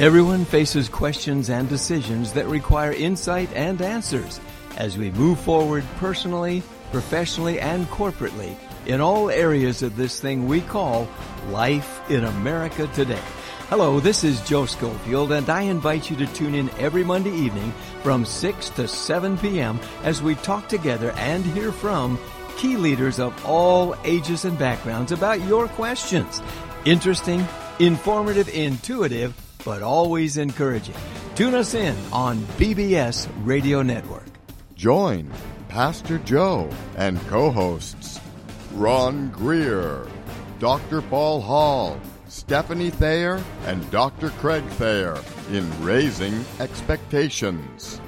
Everyone faces questions and decisions that require insight and answers as we move forward personally, professionally, and corporately in all areas of this thing we call life in America today. Hello, this is Joe Schofield, and I invite you to tune in every Monday evening from 6 to 7 p.m. as we talk together and hear from key leaders of all ages and backgrounds about your questions. Interesting, informative, intuitive, but always encouraging. Tune us in on BBS Radio Network. Join Pastor Joe and co hosts Ron Greer, Dr. Paul Hall, Stephanie Thayer, and Dr. Craig Thayer in Raising Expectations.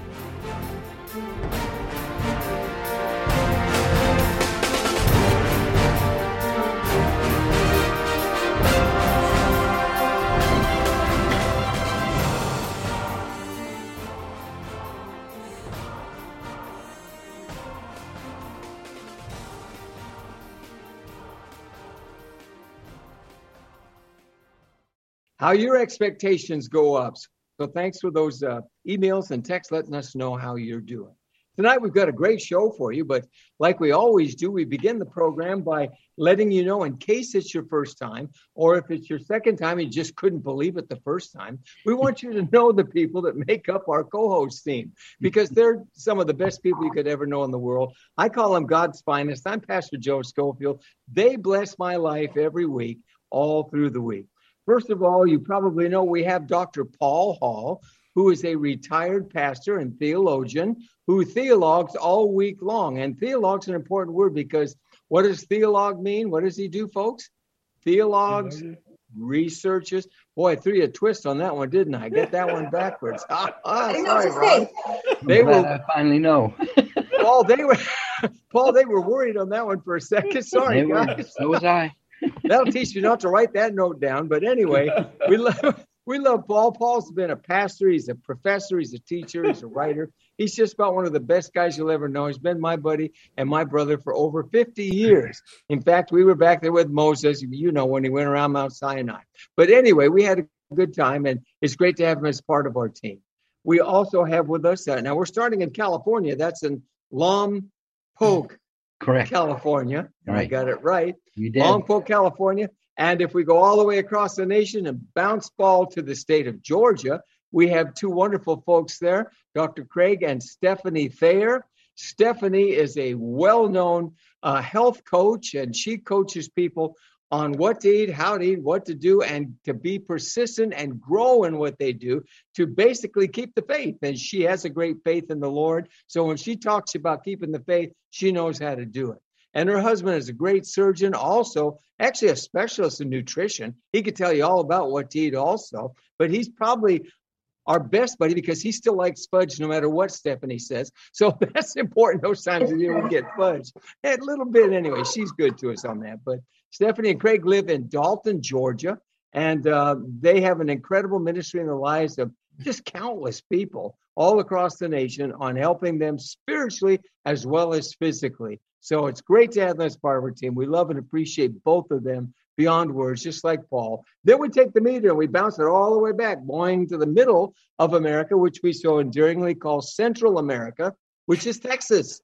How your expectations go up. So thanks for those uh, emails and texts letting us know how you're doing. Tonight we've got a great show for you, but like we always do, we begin the program by letting you know in case it's your first time, or if it's your second time and you just couldn't believe it the first time, we want you to know the people that make up our co-host team because they're some of the best people you could ever know in the world. I call them God's finest. I'm Pastor Joe Schofield. They bless my life every week, all through the week. First of all, you probably know we have Dr. Paul Hall, who is a retired pastor and theologian who theologues all week long. And theologue's an important word because what does theologue mean? What does he do, folks? Theologues researches. Boy, I threw you a twist on that one, didn't I? Get that one backwards. Ah, ah, sorry, Ron. They were I finally know. Paul, they were Paul, they were worried on that one for a second. Sorry, guys. So was I. That'll teach you not to write that note down. But anyway, we love we love Paul. Paul's been a pastor, he's a professor, he's a teacher, he's a writer. He's just about one of the best guys you'll ever know. He's been my buddy and my brother for over 50 years. In fact, we were back there with Moses, you know, when he went around Mount Sinai. But anyway, we had a good time, and it's great to have him as part of our team. We also have with us, uh, now we're starting in California. That's in Lompoc, Correct. California. Right. I got it right. You did. Lompoc, California. And if we go all the way across the nation and bounce ball to the state of Georgia, we have two wonderful folks there, Dr. Craig and Stephanie Thayer. Stephanie is a well known uh, health coach, and she coaches people on what to eat, how to eat, what to do, and to be persistent and grow in what they do to basically keep the faith. And she has a great faith in the Lord. So when she talks about keeping the faith, she knows how to do it. And her husband is a great surgeon, also, actually a specialist in nutrition. He could tell you all about what to eat, also, but he's probably our best buddy because he still likes fudge no matter what Stephanie says. So that's important those times of we get fudge. A little bit anyway. She's good to us on that. But Stephanie and Craig live in Dalton, Georgia, and uh, they have an incredible ministry in the lives of just countless people all across the nation on helping them spiritually as well as physically. So it's great to have them as part of our team. We love and appreciate both of them beyond words, just like Paul. Then we take the meter and we bounce it all the way back, going to the middle of America, which we so endearingly call Central America, which is Texas.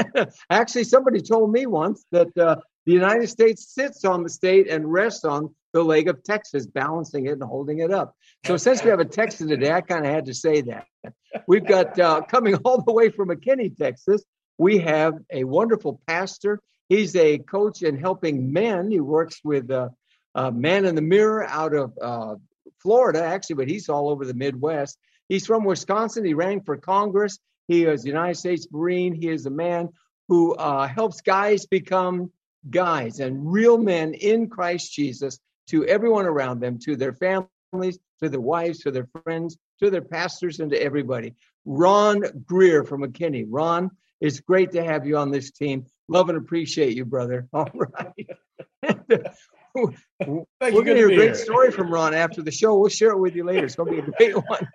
Actually, somebody told me once that uh, the United States sits on the state and rests on the leg of Texas, balancing it and holding it up. So, since we have a Texan today, I kind of had to say that. We've got uh, coming all the way from McKinney, Texas, we have a wonderful pastor. He's a coach in helping men. He works with uh, uh, Man in the Mirror out of uh, Florida, actually, but he's all over the Midwest. He's from Wisconsin. He ran for Congress. He is a United States Marine. He is a man who uh, helps guys become guys and real men in Christ Jesus to everyone around them, to their families, to their wives, to their friends, to their pastors, and to everybody. Ron Greer from McKinney. Ron, it's great to have you on this team. Love and appreciate you, brother. All right. We're going to hear a great story from Ron after the show. We'll share it with you later. It's going to be a great one.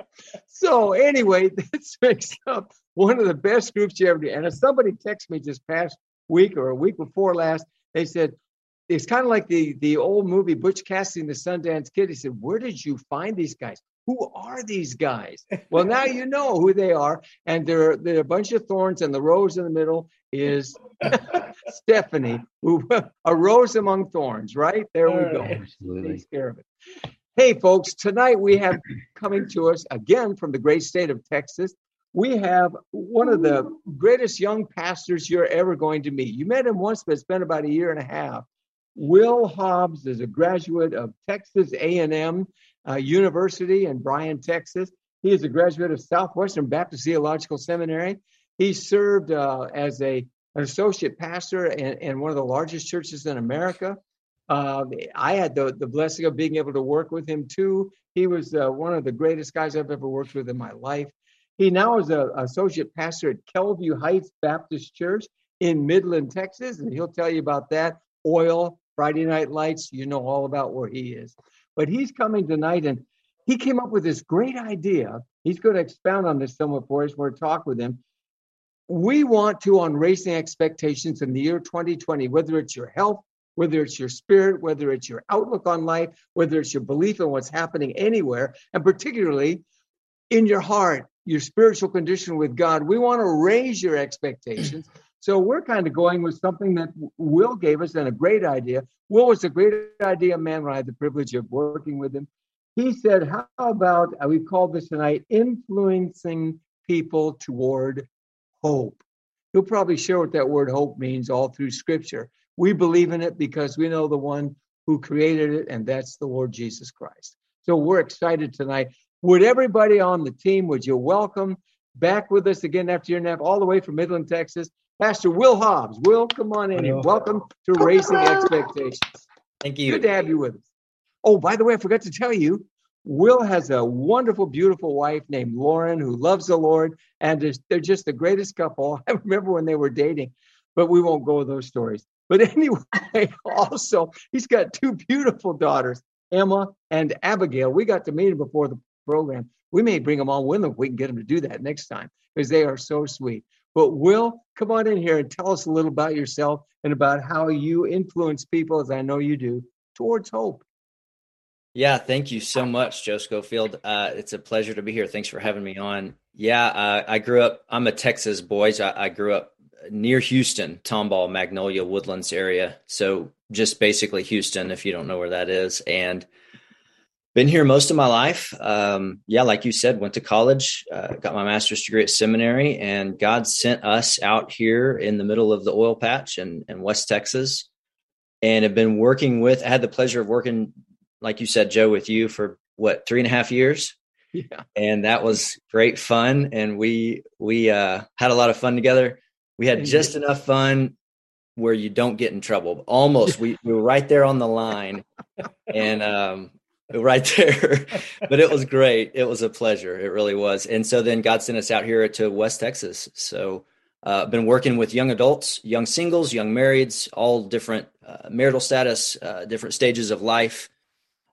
so, anyway, this makes up one of the best groups you ever do. And if somebody texted me just past week or a week before last, they said, it's kind of like the the old movie Butch Cassidy and the Sundance Kid. He said, "Where did you find these guys? Who are these guys?" well, now you know who they are, and they're they're a bunch of thorns, and the rose in the middle is Stephanie, who a rose among thorns. Right there we go. Absolutely. Takes care of it. Hey, folks! Tonight we have coming to us again from the great state of Texas. We have one of the greatest young pastors you're ever going to meet. You met him once, but it's been about a year and a half. Will Hobbs is a graduate of Texas A&M uh, University in Bryan, Texas. He is a graduate of Southwestern Baptist Theological Seminary. He served uh, as a, an associate pastor in, in, one of the largest churches in America. Uh, I had the, the blessing of being able to work with him too. He was uh, one of the greatest guys I've ever worked with in my life. He now is an associate pastor at Kelview Heights Baptist Church in Midland, Texas, and he'll tell you about that. Oil, Friday Night Lights, you know all about where he is. But he's coming tonight and he came up with this great idea. He's going to expound on this somewhat for us. We're going to talk with him. We want to, on raising expectations in the year 2020, whether it's your health, whether it's your spirit, whether it's your outlook on life, whether it's your belief in what's happening anywhere, and particularly in your heart, your spiritual condition with God. We want to raise your expectations so we're kind of going with something that Will gave us and a great idea. Will was a great idea man when I had the privilege of working with him. He said, How about uh, we call this tonight influencing people toward hope? He'll probably share what that word hope means all through scripture. We believe in it because we know the one who created it, and that's the Lord Jesus Christ. So we're excited tonight. Would everybody on the team, would you welcome back with us again after your nap, all the way from Midland, Texas, Pastor Will Hobbs. Will, come on in. Hello. Welcome to Raising Expectations. Thank you. Good to have you with us. Oh, by the way, I forgot to tell you, Will has a wonderful, beautiful wife named Lauren who loves the Lord, and they're just the greatest couple. I remember when they were dating, but we won't go with those stories. But anyway, also, he's got two beautiful daughters, Emma and Abigail. We got to meet them before the program. We may bring them on with them if we can get them to do that next time because they are so sweet. But Will, come on in here and tell us a little about yourself and about how you influence people, as I know you do, towards hope. Yeah, thank you so much, Joe Schofield. Uh, it's a pleasure to be here. Thanks for having me on. Yeah, uh, I grew up. I'm a Texas boy. So I, I grew up near Houston, Tomball, Magnolia, Woodlands area. So just basically Houston, if you don't know where that is. And been here most of my life. Um, yeah, like you said, went to college, uh, got my master's degree at seminary, and God sent us out here in the middle of the oil patch in, in West Texas, and have been working with. I had the pleasure of working, like you said, Joe, with you for what three and a half years. Yeah, and that was great fun, and we we uh, had a lot of fun together. We had just enough fun where you don't get in trouble. Almost, we, we were right there on the line, and um, right there. but it was great. It was a pleasure. It really was. And so then God sent us out here to West Texas. So I've uh, been working with young adults, young singles, young marrieds, all different uh, marital status, uh, different stages of life.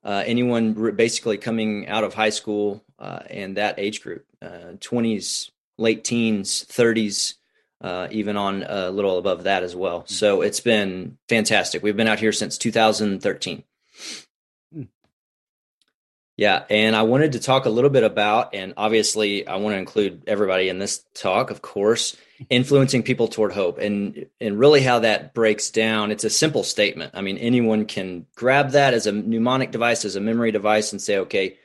Uh, anyone basically coming out of high school uh, and that age group, 20s, uh, late teens, 30s, even on a little above that as well. So it's been fantastic. We've been out here since 2013. Yeah, and I wanted to talk a little bit about, and obviously, I want to include everybody in this talk, of course, influencing people toward hope, and and really how that breaks down. It's a simple statement. I mean, anyone can grab that as a mnemonic device, as a memory device, and say, okay,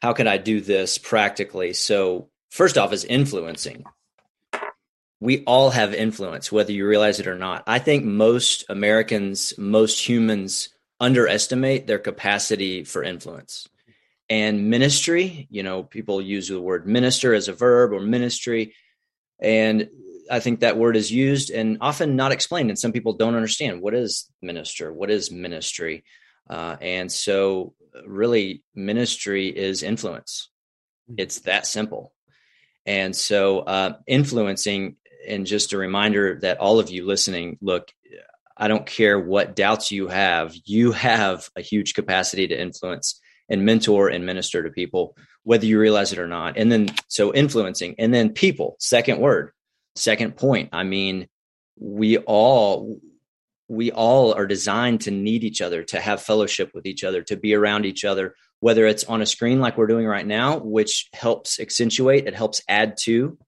how can I do this practically? So, first off, is influencing. We all have influence, whether you realize it or not. I think most Americans, most humans, underestimate their capacity for influence and ministry. You know, people use the word minister as a verb or ministry. And I think that word is used and often not explained. And some people don't understand what is minister, what is ministry. Uh, and so, really, ministry is influence. Hmm. It's that simple. And so, uh, influencing, and just a reminder that all of you listening, look, I don't care what doubts you have, you have a huge capacity to influence and mentor and minister to people, whether you realize it or not. And then, so influencing, and then people, second word, second point. I mean, we all, we all are designed to need each other, to have fellowship with each other, to be around each other, whether it's on a screen like we're doing right now, which helps accentuate, it helps add to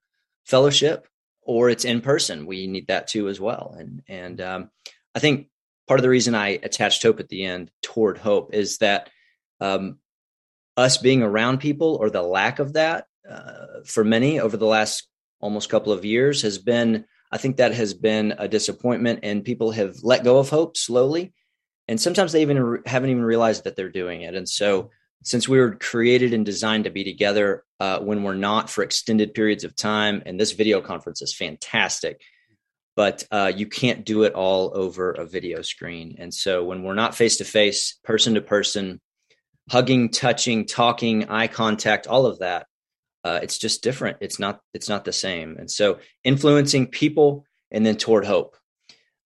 fellowship, or it's in person. We need that too as well. And and um, I think part of the reason I attached hope at the end toward hope is that um, us being around people or the lack of that uh, for many over the last almost couple of years has been I think that has been a disappointment, and people have let go of hope slowly. And sometimes they even re- haven't even realized that they're doing it. And so, since we were created and designed to be together uh, when we're not for extended periods of time, and this video conference is fantastic, but uh, you can't do it all over a video screen. And so, when we're not face to face, person to person, hugging, touching, talking, eye contact, all of that, uh, it's just different. It's not it's not the same. And so influencing people and then toward hope.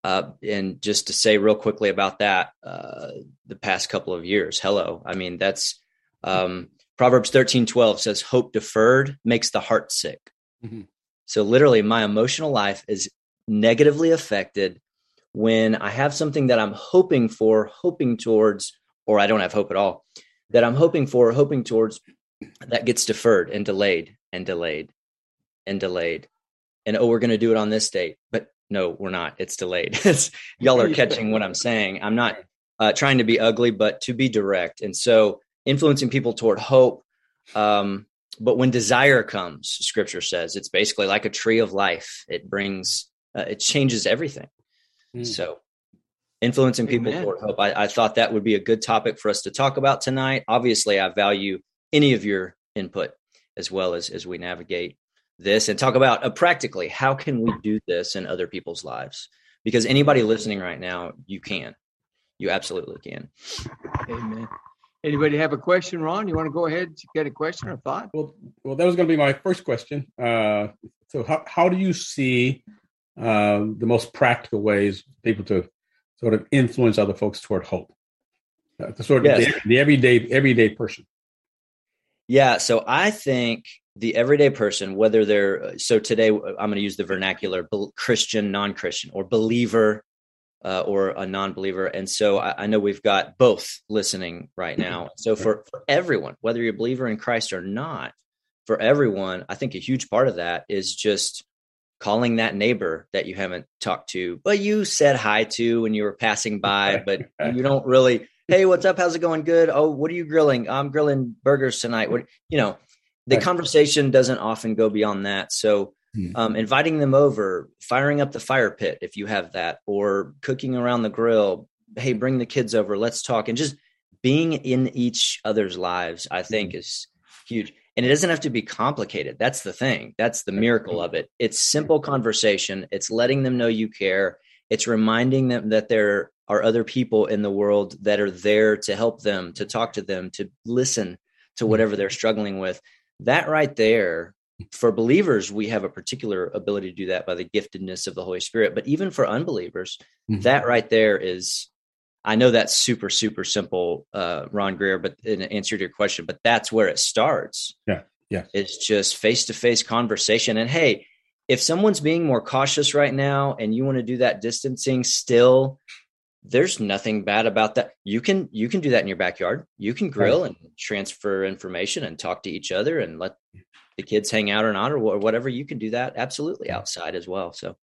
Uh, and just to say real quickly about that, uh, the past couple of years, hello. I mean, that's um, Proverbs thirteen twelve says, "Hope deferred makes the heart sick." Mm-hmm. So literally, my emotional life is negatively affected when I have something that I'm hoping for, hoping towards, or I don't have hope at all. That I'm hoping for, hoping towards, that gets deferred and delayed and delayed and delayed. And oh, we're going to do it on this date, but no, we're not. It's delayed. y'all are catching what I'm saying. I'm not uh, trying to be ugly, but to be direct. And so influencing people toward hope. Um, but when desire comes, scripture says it's basically like a tree of life. It brings, uh, it changes everything. Mm. So influencing people Amen. toward hope. I, I thought that would be a good topic for us to talk about tonight. Obviously, I value any of your input as well as as we navigate this and talk about uh, practically how can we do this in other people's lives? Because anybody listening right now you can. You absolutely can. Amen. Anybody have a question ron? You want to go ahead and get a question or thought? Well well that was going to be my first question. Uh, so how, how do you see uh, the most practical ways people to sort of influence other folks toward hope uh, the sort of yes. the, the everyday everyday person yeah. So I think the everyday person, whether they're so today, I'm going to use the vernacular Christian, non Christian, or believer uh, or a non believer. And so I, I, know we've got both listening right now. So for, for everyone, whether you're a believer in Christ or not, for everyone, I think a huge part of that is just calling that neighbor that you haven't talked to, but you said hi to when you were passing by, but you don't really hey, what's up? How's it going? Good. Oh, what are you grilling? I'm grilling burgers tonight. What you know, the conversation doesn't often go beyond that. So hmm. um, inviting them over, firing up the fire pit if you have that, or cooking around the grill. Hey, bring the kids over. Let's talk. And just being in each other's lives, I think, mm-hmm. is huge. And it doesn't have to be complicated. That's the thing. That's the miracle of it. It's simple conversation. It's letting them know you care. It's reminding them that there are other people in the world that are there to help them, to talk to them, to listen to mm-hmm. whatever they're struggling with. That right there, for believers, we have a particular ability to do that by the giftedness of the Holy Spirit. But even for unbelievers, mm-hmm. that right there is, I know that's super, super simple, uh, Ron Greer, but in answer to your question, but that's where it starts. Yeah. Yeah. It's just face to face conversation. And hey, if someone's being more cautious right now and you want to do that distancing still, there's nothing bad about that you can you can do that in your backyard you can grill right. and transfer information and talk to each other and let the kids hang out or not or whatever you can do that absolutely outside as well so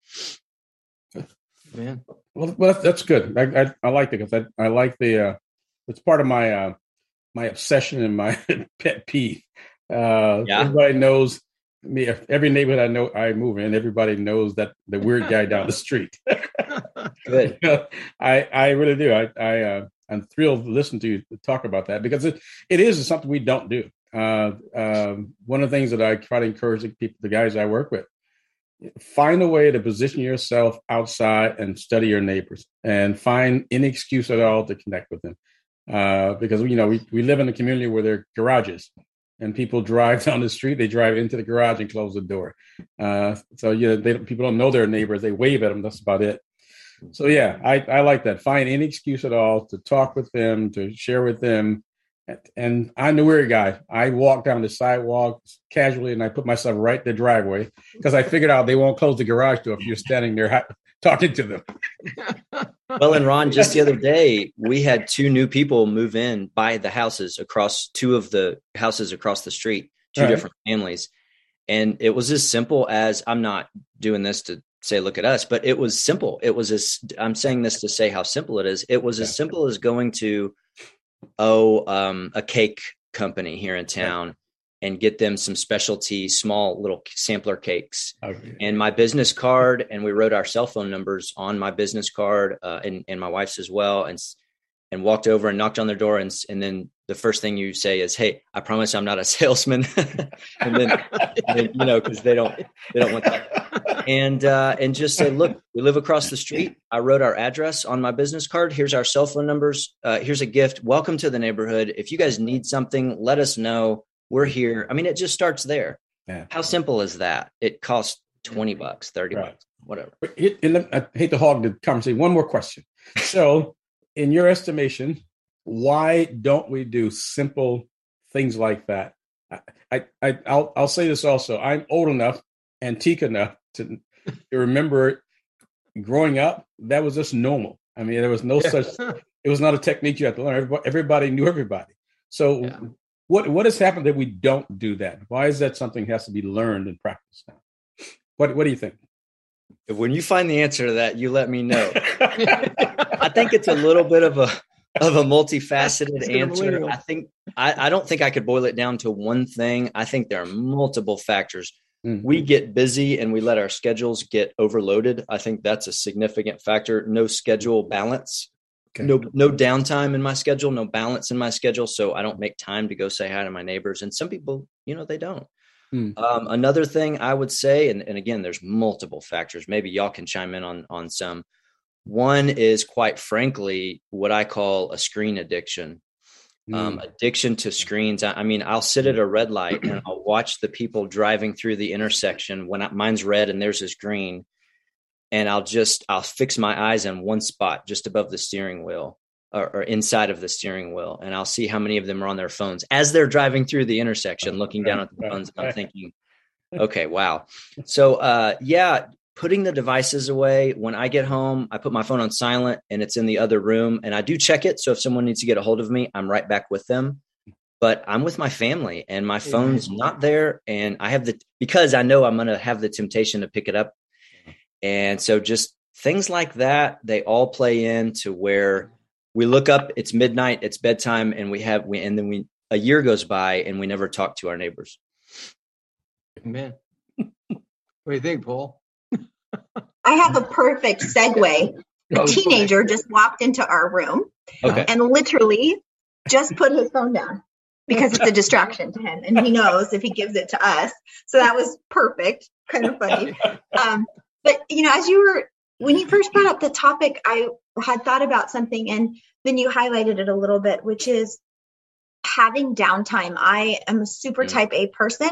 man well, well that's good i i, I like it because I, I like the uh it's part of my uh my obsession and my pet peeve uh yeah. everybody knows me every neighborhood I know I move in, everybody knows that the weird guy down the street. Good. I I really do. I I uh, I'm thrilled to listen to you talk about that because it it is something we don't do. Uh, um, one of the things that I try to encourage the people, the guys I work with, find a way to position yourself outside and study your neighbors and find any excuse at all to connect with them. Uh, because you know we, we live in a community where there are garages and people drive down the street, they drive into the garage and close the door. Uh, so yeah, they, people don't know their neighbors. They wave at them. That's about it. So yeah, I, I like that. Find any excuse at all to talk with them, to share with them. And I'm the weird guy. I walk down the sidewalk casually, and I put myself right in the driveway because I figured out they won't close the garage door if you're standing there talking to them. well, and Ron, just the other day, we had two new people move in, buy the houses across two of the houses across the street, two right. different families. And it was as simple as I'm not doing this to say, look at us, but it was simple. It was as I'm saying this to say how simple it is. It was as simple as going to, oh, um, a cake company here in town and get them some specialty small little sampler cakes. Okay. and my business card and we wrote our cell phone numbers on my business card uh, and, and my wife's as well and and walked over and knocked on their door and and then the first thing you say is hey i promise i'm not a salesman. And, then, and then you know because they don't they don't want that and uh, and just say look we live across the street i wrote our address on my business card here's our cell phone numbers uh, here's a gift welcome to the neighborhood if you guys need something let us know we're here. I mean, it just starts there. Yeah. How simple is that? It costs 20 bucks, 30 right. bucks, whatever. It, it, I hate to hog the conversation. One more question. So, in your estimation, why don't we do simple things like that? I, I, I'll, I'll say this also. I'm old enough, antique enough to, to remember growing up. That was just normal. I mean, there was no such. It was not a technique you had to learn. Everybody, everybody knew everybody. So, yeah. What what has happened that we don't do that? Why is that something that has to be learned and practiced now? What what do you think? When you find the answer to that, you let me know. I think it's a little bit of a of a multifaceted answer. I think I, I don't think I could boil it down to one thing. I think there are multiple factors. Mm-hmm. We get busy and we let our schedules get overloaded. I think that's a significant factor. No schedule balance Okay. No no downtime in my schedule, no balance in my schedule, so I don't make time to go say hi to my neighbors. And some people, you know, they don't. Hmm. Um, another thing I would say, and, and again, there's multiple factors. Maybe y'all can chime in on on some. One is quite frankly what I call a screen addiction. Um, hmm. addiction to screens. I, I, mean, I'll sit at a red light and I'll watch the people driving through the intersection when I, mine's red and theirs is green, and I'll just I'll fix my eyes on one spot just above the steering wheel or, or, inside of the steering wheel, and I'll see how many of them are on their phones as they're driving through the intersection, looking down at the phones. And I'm thinking, okay, wow. So uh, yeah, putting the devices away. When I get home, I put my phone on silent, and it's in the other room, and I do check it. So if someone needs to get a hold of me, I'm right back with them. But I'm with my family, and my phone's not there, and I have the because I know I'm going to have the temptation to pick it up and so just things like that, they all play into where we look up, it's midnight, it's bedtime, and we have we and then we a year goes by and we never talk to our neighbors. Man. what do you think, Paul? I have a perfect segue. A teenager just walked into our room okay. and literally just put his phone down because it's a distraction to him and he knows if he gives it to us. So that was perfect, kind of funny. Um, but you know, as you were when you first brought up the topic, I had thought about something and then you highlighted it a little bit, which is having downtime. I am a super mm. type A person.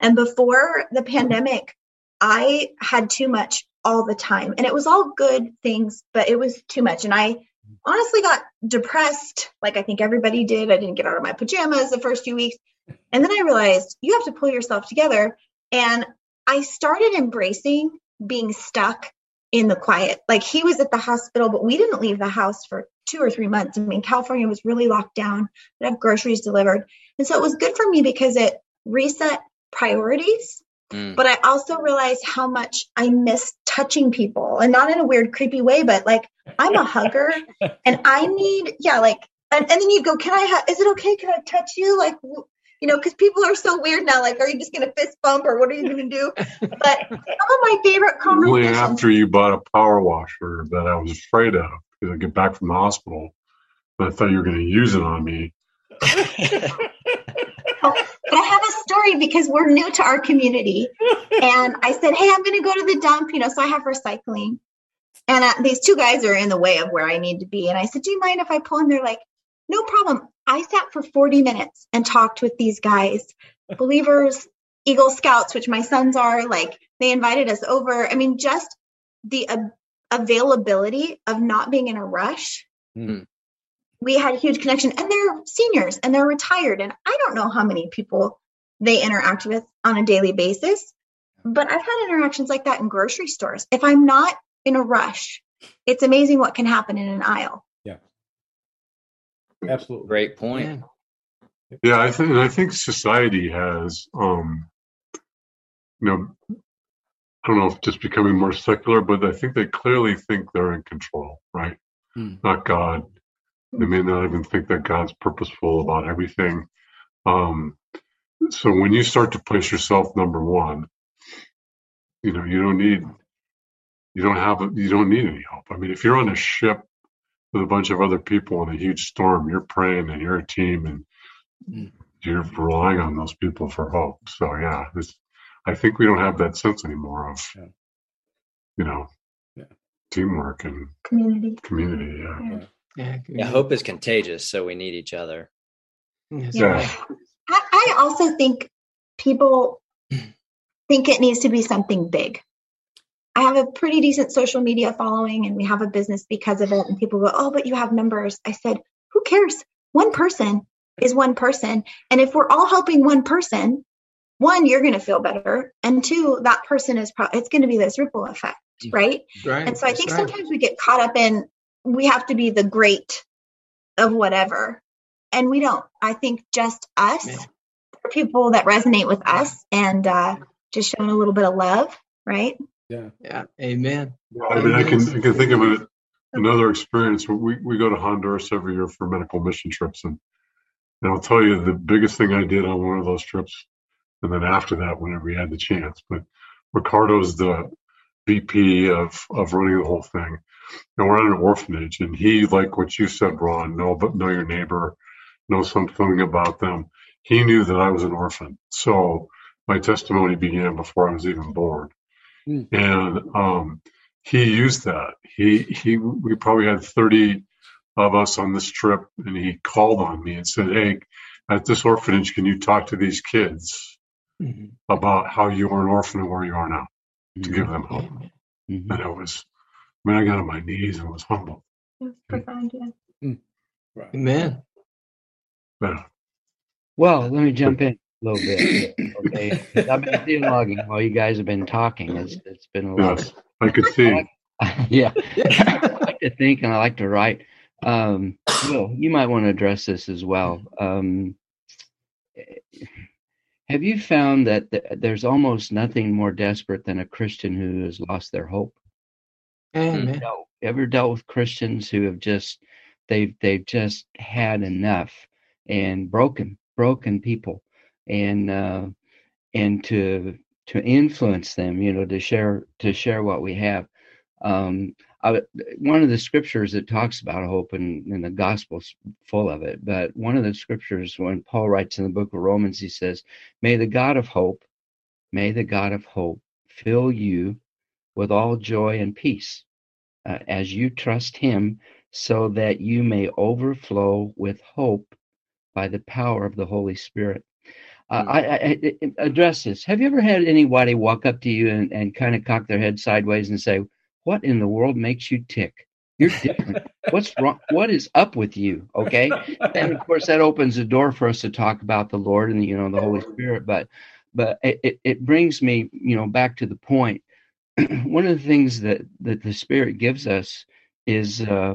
And before the pandemic, I had too much all the time. And it was all good things, but it was too much. And I honestly got depressed, like I think everybody did. I didn't get out of my pajamas the first few weeks. And then I realized you have to pull yourself together. And I started embracing being stuck in the quiet. Like he was at the hospital, but we didn't leave the house for two or three months. I mean, California was really locked down. We have groceries delivered. And so it was good for me because it reset priorities. Mm. But I also realized how much I miss touching people and not in a weird, creepy way, but like I'm a hugger and I need, yeah, like, and, and then you go, can I, ha- is it okay? Can I touch you? Like, you know, because people are so weird now. Like, are you just going to fist bump or what are you going to do? But some of my favorite conversations. Only after you bought a power washer that I was afraid of because I get back from the hospital, but I thought you were going to use it on me. but I have a story because we're new to our community. And I said, Hey, I'm going to go to the dump, you know, so I have recycling. And uh, these two guys are in the way of where I need to be. And I said, Do you mind if I pull? And they're like, No problem. I sat for 40 minutes and talked with these guys, believers, Eagle Scouts, which my sons are. Like they invited us over. I mean, just the uh, availability of not being in a rush. Mm-hmm. We had a huge connection, and they're seniors and they're retired. And I don't know how many people they interact with on a daily basis, but I've had interactions like that in grocery stores. If I'm not in a rush it's amazing what can happen in an aisle. Yeah. Absolutely. Great point. Yeah, I think I think society has um you know I don't know if just becoming more secular, but I think they clearly think they're in control, right? Hmm. Not God. They may not even think that God's purposeful about everything. Um, so when you start to place yourself number one, you know you don't need you don't have you don't need any help. I mean, if you're on a ship with a bunch of other people in a huge storm, you're praying and you're a team and mm. you're relying on those people for hope. So yeah, I think we don't have that sense anymore of yeah. you know yeah. teamwork and community. Community, yeah. Yeah. Yeah. yeah, hope is contagious, so we need each other. Yeah. I, I also think people think it needs to be something big. I have a pretty decent social media following and we have a business because of it. And people go, Oh, but you have numbers. I said, Who cares? One person is one person. And if we're all helping one person, one, you're going to feel better. And two, that person is probably, it's going to be this ripple effect. Right? right. And so I think right. sometimes we get caught up in, we have to be the great of whatever. And we don't. I think just us, people that resonate with us and uh, just showing a little bit of love. Right. Yeah. Yeah. Amen. I mean, I can I can think of it another experience. We we go to Honduras every year for medical mission trips, and and I'll tell you the biggest thing I did on one of those trips, and then after that, whenever we had the chance. But Ricardo's the VP of of running the whole thing, and we're at an orphanage, and he like what you said, Ron, know but know your neighbor, know something about them. He knew that I was an orphan, so my testimony began before I was even born. Mm. And um, he used that. He he we probably had 30 of us on this trip and he called on me and said, Hey, at this orphanage, can you talk to these kids mm-hmm. about how you were an orphan and where you are now to mm-hmm. give them hope? Mm-hmm. And it was, I mean, I got on my knees and was humbled. profound, yeah. Mm. Right. Amen. Yeah. Well, let me jump in a little bit. Okay, I've been theologuing while you guys have been talking. It's, it's been a lot. Yes, I could see. I like, yeah, I like to think and I like to write. Um, Will, you might want to address this as well. Um, have you found that th- there's almost nothing more desperate than a Christian who has lost their hope? Amen. ever dealt with Christians who have just they've they've just had enough and broken broken people and uh, and to to influence them, you know, to share to share what we have. Um, I, one of the scriptures that talks about hope, and, and the gospel's full of it. But one of the scriptures, when Paul writes in the book of Romans, he says, "May the God of hope, may the God of hope fill you with all joy and peace uh, as you trust Him, so that you may overflow with hope by the power of the Holy Spirit." Uh, I, I, I, address this. Have you ever had anybody walk up to you and, and kind of cock their head sideways and say, "What in the world makes you tick? You're different. What's wrong? What is up with you?" Okay, and of course that opens the door for us to talk about the Lord and you know the Holy Spirit. But but it, it brings me you know back to the point. One of the things that that the Spirit gives us is. Uh,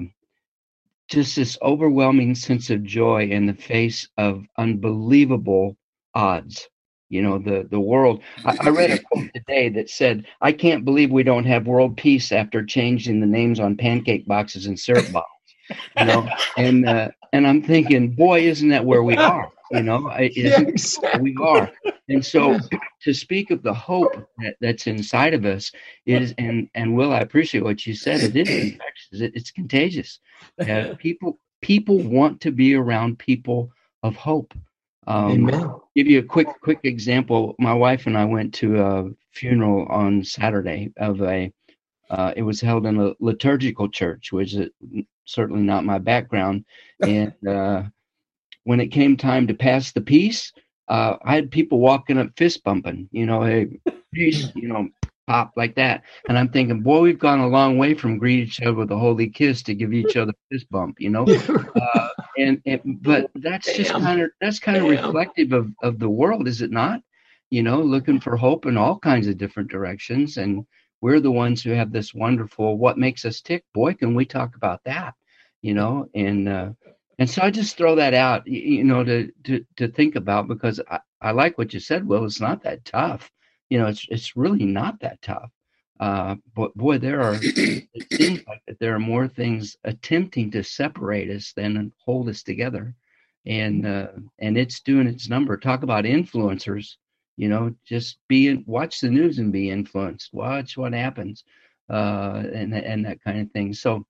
just this overwhelming sense of joy in the face of unbelievable odds you know the the world. I, I, read a quote today that said i can't believe we don't have world peace after changing the names on pancake boxes and syrup bottles. You know and uh, and i'm thinking boy isn't that where we are? You know yes. we are? And so to speak of the hope that, that's inside of us is and and will i appreciate what you said it is infectious it, it's contagious. Uh, people people want to be around people of hope um, Amen. Give you a quick quick example. My wife and I went to a funeral on Saturday of a. Uh, it was held in a liturgical church, which is certainly not my background. And uh, when it came time to pass the peace, uh, I had people walking up, fist bumping. You know, hey, peace. You know, pop like that. And I'm thinking, boy, we've gone a long way from greet each other with a holy kiss to give each other fist bump, you know. Uh, and, and, but that's Damn. just kind of that's kind of reflective of of the world, is it not? You know, looking for hope in all kinds of different directions, and we're the ones who have this wonderful what makes us tick. Boy, can we talk about that, you know? And uh, and so I just throw that out, you know, to to to think about because I, I like what you said. Well, it's not that tough, you know. It's it's really not that tough. Uh, but boy, there are it seems like that there are more things attempting to separate us than hold us together, and uh, and it's doing its number. Talk about influencers, you know, just be watch the news and be influenced. Watch what happens, uh, and and that kind of thing. So,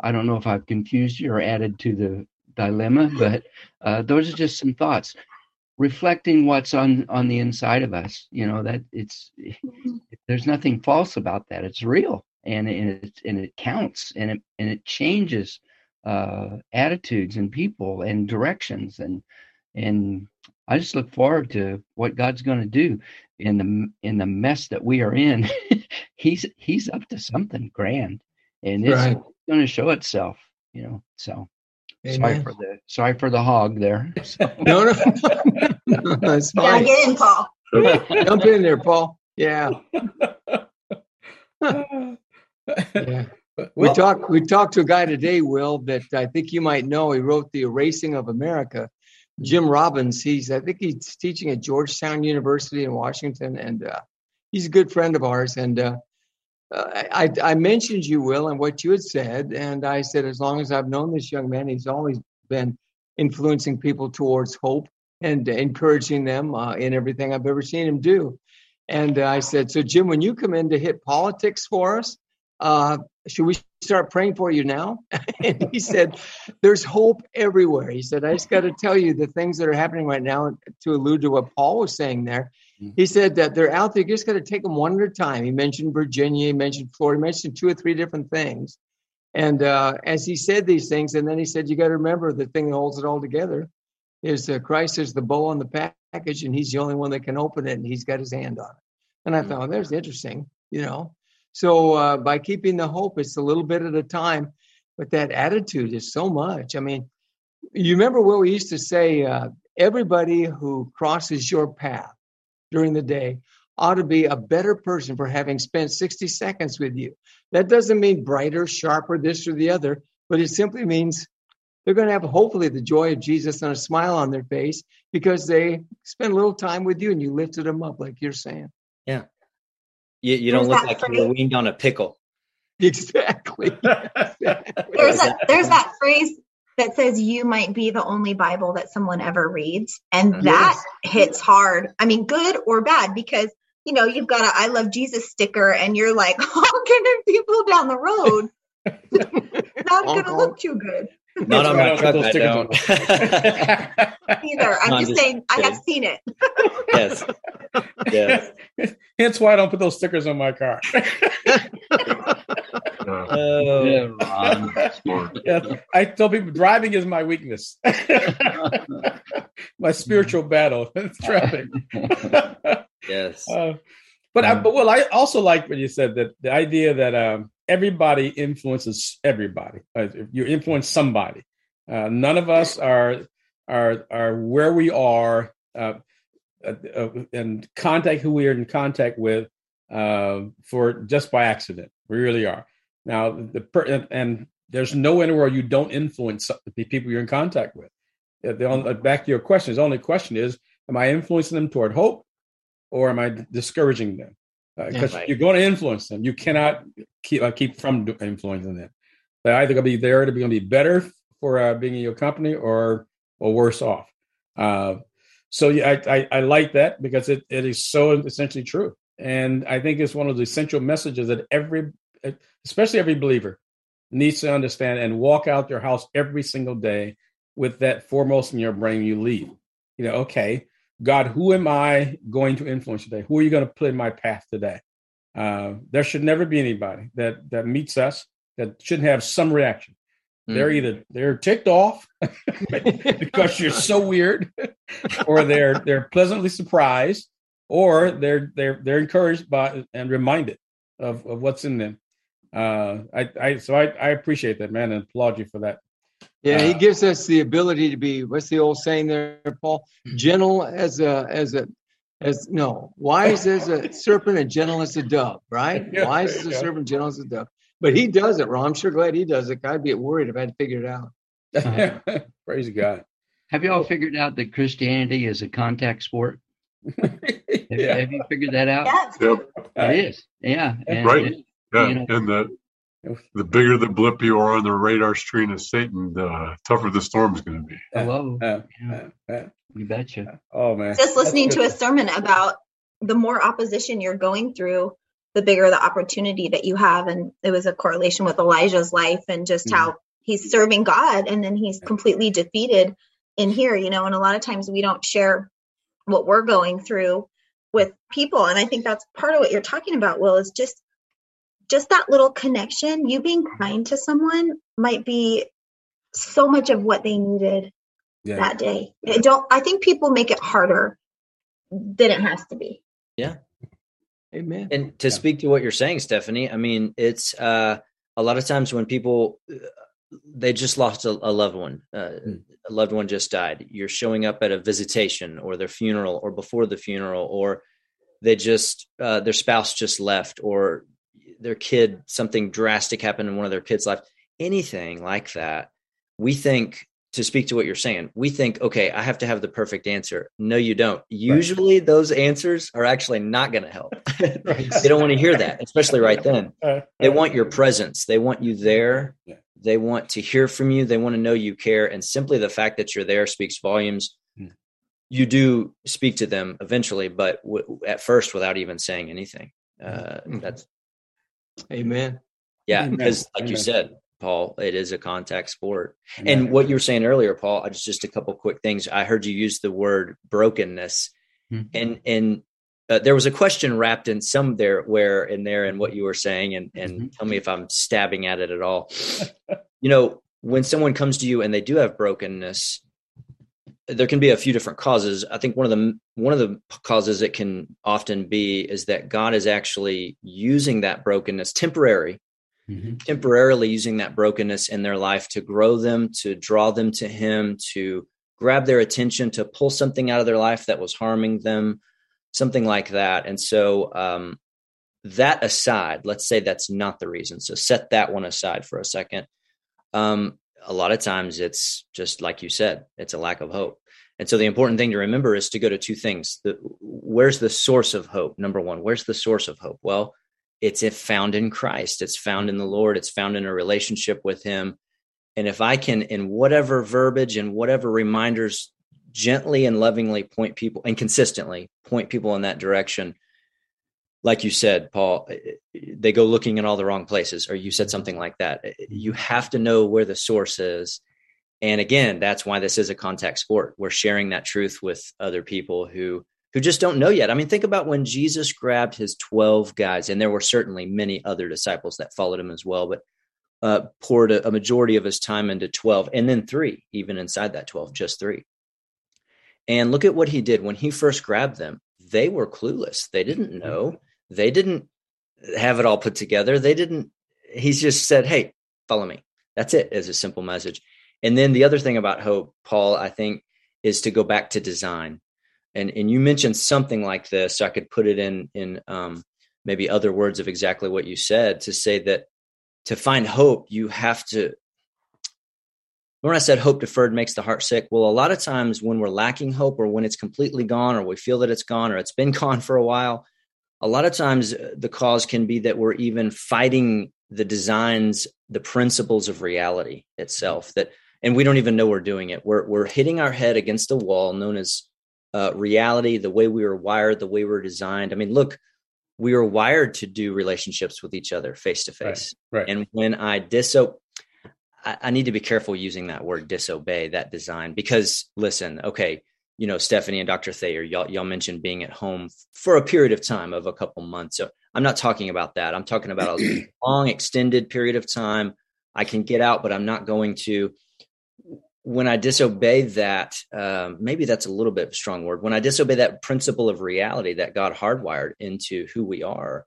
I don't know if I've confused you or added to the dilemma, but uh, those are just some thoughts reflecting what's on on the inside of us you know that it's mm-hmm. there's nothing false about that it's real and, and it and it counts and it and it changes uh attitudes and people and directions and and i just look forward to what god's going to do in the in the mess that we are in he's he's up to something grand and it's right. going to show itself you know so Amen. Sorry for the sorry for the hog there. So. no, no, no, that's fine. Yeah, get in, Paul. Jump in there, Paul. Yeah. yeah. We well, talked. We talked to a guy today, Will, that I think you might know. He wrote "The Erasing of America." Jim Robbins. He's. I think he's teaching at Georgetown University in Washington, and uh, he's a good friend of ours. And uh, I, I mentioned you, Will, and what you had said, and I said, as long as I've known this young man, he's always been influencing people towards hope and encouraging them uh, in everything I've ever seen him do. And uh, I said, so Jim, when you come in to hit politics for us, uh, should we start praying for you now? and he said, there's hope everywhere. He said, I just got to tell you the things that are happening right now to allude to what Paul was saying there. He said that they're out there, you just got to take them one at a time. He mentioned Virginia, he mentioned Florida, he mentioned two or three different things. And uh, as he said these things, and then he said, you got to remember the thing that holds it all together is uh, Christ is the bow on the package, and he's the only one that can open it, and he's got his hand on it. And I mm-hmm. thought, there's interesting, you know. So uh, by keeping the hope, it's a little bit at a time, but that attitude is so much. I mean, you remember what we used to say uh, everybody who crosses your path during the day ought to be a better person for having spent 60 seconds with you. That doesn't mean brighter, sharper, this or the other, but it simply means they're going to have hopefully the joy of Jesus and a smile on their face because they spent a little time with you and you lifted them up, like you're saying. Yeah. You, you don't look like phrase? you're weaned on a pickle. Exactly. exactly. There's, a, there's that phrase that says you might be the only Bible that someone ever reads. And mm-hmm. that yes. hits hard. I mean, good or bad, because, you know, you've got a I love Jesus sticker and you're like, honking people down the road. Not going to uh-huh. look too good. Not on my truck, I don't. Either. I'm just, just saying, kidding. I have seen it. yes. Yes. Hence why I don't put those stickers on my car. Oh, yeah, yeah, I tell people driving is my weakness. my spiritual battle, traffic. yes. Uh, but I, but well, I also like what you said that the idea that um, everybody influences everybody. Uh, you influence somebody. Uh, none of us are are are where we are uh, uh, uh and contact who we are in contact with uh, for just by accident. We really are. Now, the per, and there's no anywhere you don't influence the people you're in contact with. The only, back to your question, the only question is, am I influencing them toward hope, or am I discouraging them? Because uh, yeah, you're going to influence them. You cannot keep uh, keep from influencing them. They're either going to be there to be going to be better for uh, being in your company, or or worse off. Uh, so yeah, I, I, I like that because it, it is so essentially true, and I think it's one of the essential messages that every especially every believer, needs to understand and walk out their house every single day with that foremost in your brain you leave. You know, okay, God, who am I going to influence today? Who are you going to put in my path today? Uh, there should never be anybody that that meets us that shouldn't have some reaction. Mm. They're either they're ticked off because you're so weird, or they're they're pleasantly surprised, or they're they're they're encouraged by and reminded of, of what's in them uh, I, I so I, I appreciate that, man, and applaud you for that. Yeah, he uh, gives us the ability to be. What's the old saying there, Paul? Gentle as a as a As no, wise as a serpent and gentle as a dove, right? Yeah, wise as a yeah. serpent, gentle as a dove. But he does it, Ron. I'm sure glad he does it. I'd be worried if I had to figure it out. Praise God. Have you all figured out that Christianity is a contact sport? have, yeah. have, you figured that out? Yes. Yep. It is. Yeah. And, right. And, yeah. You know, and the the bigger the blip you are on the radar screen of Satan, the tougher the storm is going to be. Hello. Uh, uh, uh, you betcha. Oh man. Just listening to a sermon about the more opposition you're going through, the bigger the opportunity that you have. And it was a correlation with Elijah's life and just mm-hmm. how he's serving God and then he's completely defeated in here, you know, and a lot of times we don't share what we're going through with people. And I think that's part of what you're talking about, Will, is just just that little connection, you being kind to someone might be so much of what they needed yeah. that day. I don't I think people make it harder than it has to be. Yeah. Amen. And to yeah. speak to what you're saying, Stephanie, I mean, it's uh a lot of times when people they just lost a, a loved one. Uh, mm. A loved one just died. You're showing up at a visitation or their funeral or before the funeral, or they just uh, their spouse just left, or their kid something drastic happened in one of their kids' life. Anything like that, we think to speak to what you're saying, we think, okay, I have to have the perfect answer. No, you don't. Usually, right. those answers are actually not going to help. they don't want to hear that, especially right then. They want your presence. They want you there. Yeah. They want to hear from you. They want to know you care. And simply the fact that you're there speaks volumes. Hmm. You do speak to them eventually, but w- at first without even saying anything. Uh, mm-hmm. That's Amen. Yeah, because like Amen. you said, Paul, it is a contact sport. Amen. And what you were saying earlier, Paul, I just just a couple quick things. I heard you use the word brokenness, mm-hmm. and and uh, there was a question wrapped in some there where in there and what you were saying and and mm-hmm. tell me if i'm stabbing at it at all you know when someone comes to you and they do have brokenness there can be a few different causes i think one of the one of the causes it can often be is that god is actually using that brokenness temporary mm-hmm. temporarily using that brokenness in their life to grow them to draw them to him to grab their attention to pull something out of their life that was harming them something like that. And so, um, that aside, let's say that's not the reason. So set that one aside for a second. Um, a lot of times it's just like you said, it's a lack of hope. And so the important thing to remember is to go to two things. The, where's the source of hope? Number one, where's the source of hope? Well, it's if found in Christ. It's found in the Lord. It's found in a relationship with Him. And if I can, in whatever verbiage and whatever reminders gently and lovingly point people and consistently point people in that direction like you said paul eh, eh, they go looking in all the wrong places or you said something like that eh, you have to know where the source is and again that's why this is a contact sport we're sharing that truth with other people who who just don't know yet i mean think about when jesus grabbed his 12 guys and there were certainly many other disciples that followed him as well but uh, poured a, a majority of his time into 12 and then three even inside that 12 just three and look at what he did when he first grabbed them. They were clueless. They didn't mm-hmm. know. They didn't have it all put together. They didn't. He's just said, "Hey, follow me." That's it. As a simple message. And then the other thing about hope, Paul, I think, is to go back to design. And and you mentioned something like this. So I could put it in in um, maybe other words of exactly what you said to say that to find hope, you have to when I said hope deferred makes the heart sick, well, a lot of times when we're lacking hope or when it's completely gone or we feel that it's gone or it's been gone for a while, a lot of times uh, the cause can be that we're even fighting the designs, the principles of reality itself that and we don't even know we're doing it. We're we're hitting our head against a wall known as uh, reality, the way we were wired, the way we we're designed. I mean, look, we were wired to do relationships with each other face to face. And when I diso I, I need to be careful using that word disobey that design because listen, okay, you know, Stephanie and Dr. Thayer, y'all, y'all mentioned being at home for a period of time of a couple months. So I'm not talking about that. I'm talking about a long, extended period of time. I can get out, but I'm not going to. When I disobey that, um, maybe that's a little bit of a strong word. When I disobey that principle of reality that God hardwired into who we are,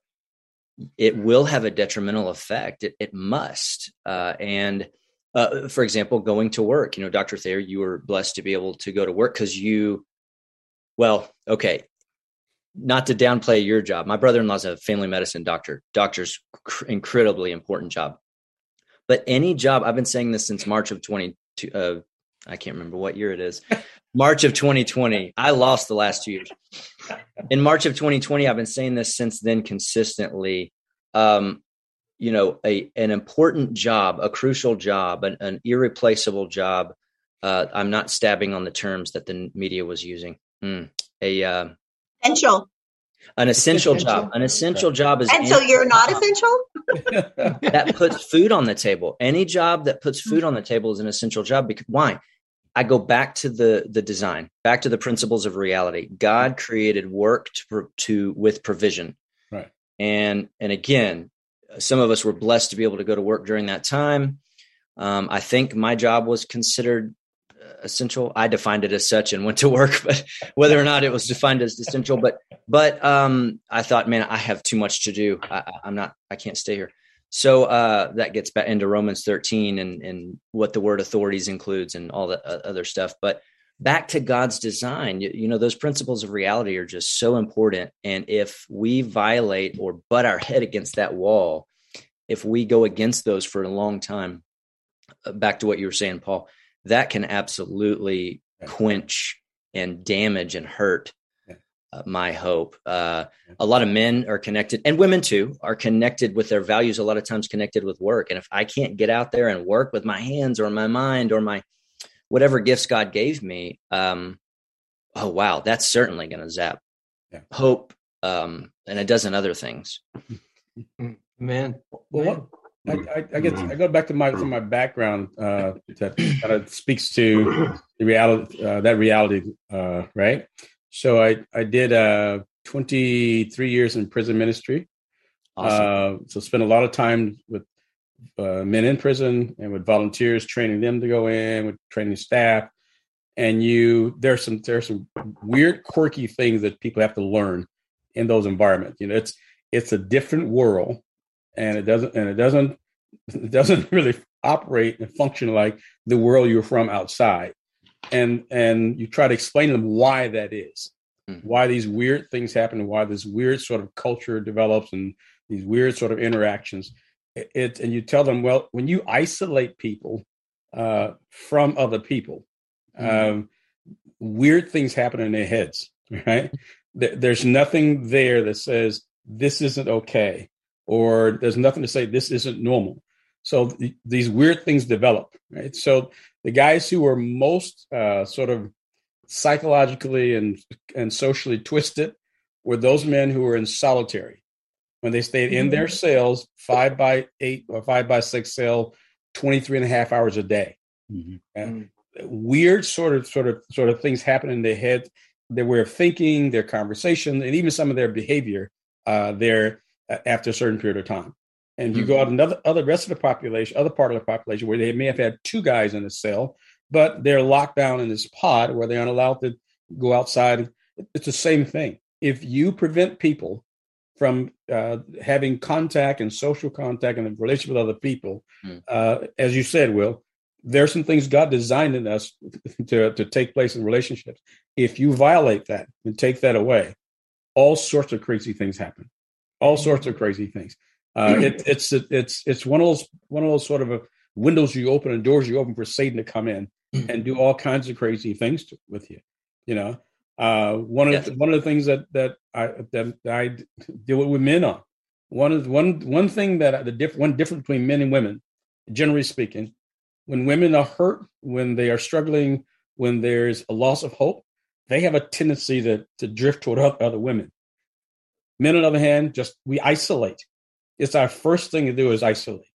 it will have a detrimental effect. It, it must. Uh, and uh, for example, going to work. You know, Dr. Thayer, you were blessed to be able to go to work because you, well, okay, not to downplay your job. My brother-in-law's a family medicine doctor. Doctor's cr- incredibly important job. But any job, I've been saying this since March of 20, uh, I can't remember what year it is. March of 2020. I lost the last two years. In March of 2020, I've been saying this since then consistently. Um, you know, a an important job, a crucial job, an, an irreplaceable job. Uh, I'm not stabbing on the terms that the media was using. Mm, a uh, essential. An essential, job. An essential job is. And so you're not essential. that puts food on the table. Any job that puts food on the table is an essential job. Because why? I go back to the the design, back to the principles of reality. God created work to to with provision. Right. And and again, some of us were blessed to be able to go to work during that time. Um, I think my job was considered essential. I defined it as such and went to work, but whether or not it was defined as essential, but but um, I thought, man, I have too much to do. I, am not. I can't stay here. So uh, that gets back into Romans 13 and and what the word authorities includes and all the uh, other stuff. But back to God's design, you, you know, those principles of reality are just so important. And if we violate or butt our head against that wall, if we go against those for a long time, uh, back to what you were saying, Paul, that can absolutely quench and damage and hurt uh, my hope. Uh, a lot of men are connected, and women too, are connected with their values. A lot of times connected with work. And if I can't get out there and work with my hands or my mind or my whatever gifts God gave me, um, oh wow, that's certainly going to zap yeah. hope um, and a dozen other things. Man, well, I, I, I get I go back to my to my background uh, that kind of speaks to the reality uh, that reality uh, right. So I I did uh, 23 years in prison ministry. Awesome. Uh, so spent a lot of time with uh, men in prison and with volunteers, training them to go in, with training staff. And you there's some there's some weird, quirky things that people have to learn in those environments. You know, it's it's a different world and it doesn't and it doesn't it doesn't really operate and function like the world you're from outside and and you try to explain to them why that is mm-hmm. why these weird things happen and why this weird sort of culture develops and these weird sort of interactions it, it and you tell them well when you isolate people uh, from other people mm-hmm. um, weird things happen in their heads right there's nothing there that says this isn't okay or there's nothing to say this isn't normal. So th- these weird things develop, right? So the guys who were most uh, sort of psychologically and and socially twisted were those men who were in solitary when they stayed in their mm-hmm. cells five by eight or five by six cell 23 and a half hours a day mm-hmm. mm. weird sort of sort of sort of things happen in their head their way of thinking their conversation and even some of their behavior uh, their after a certain period of time. And you mm-hmm. go out another other rest of the population, other part of the population where they may have had two guys in a cell, but they're locked down in this pod where they aren't allowed to go outside. It's the same thing. If you prevent people from uh, having contact and social contact and a relationship with other people, mm. uh, as you said, Will, there are some things God designed in us to, to take place in relationships. If you violate that and take that away, all sorts of crazy things happen all sorts of crazy things. Uh, it, it's it's it's one of those one of those sort of windows you open and doors you open for Satan to come in and do all kinds of crazy things to, with you. You know, uh, one of yes. the, one of the things that that I that I deal with men on. One of one one thing that the diff, one difference between men and women, generally speaking, when women are hurt, when they are struggling, when there's a loss of hope, they have a tendency to to drift toward other women. Men, on the other hand, just we isolate. It's our first thing to do is isolate.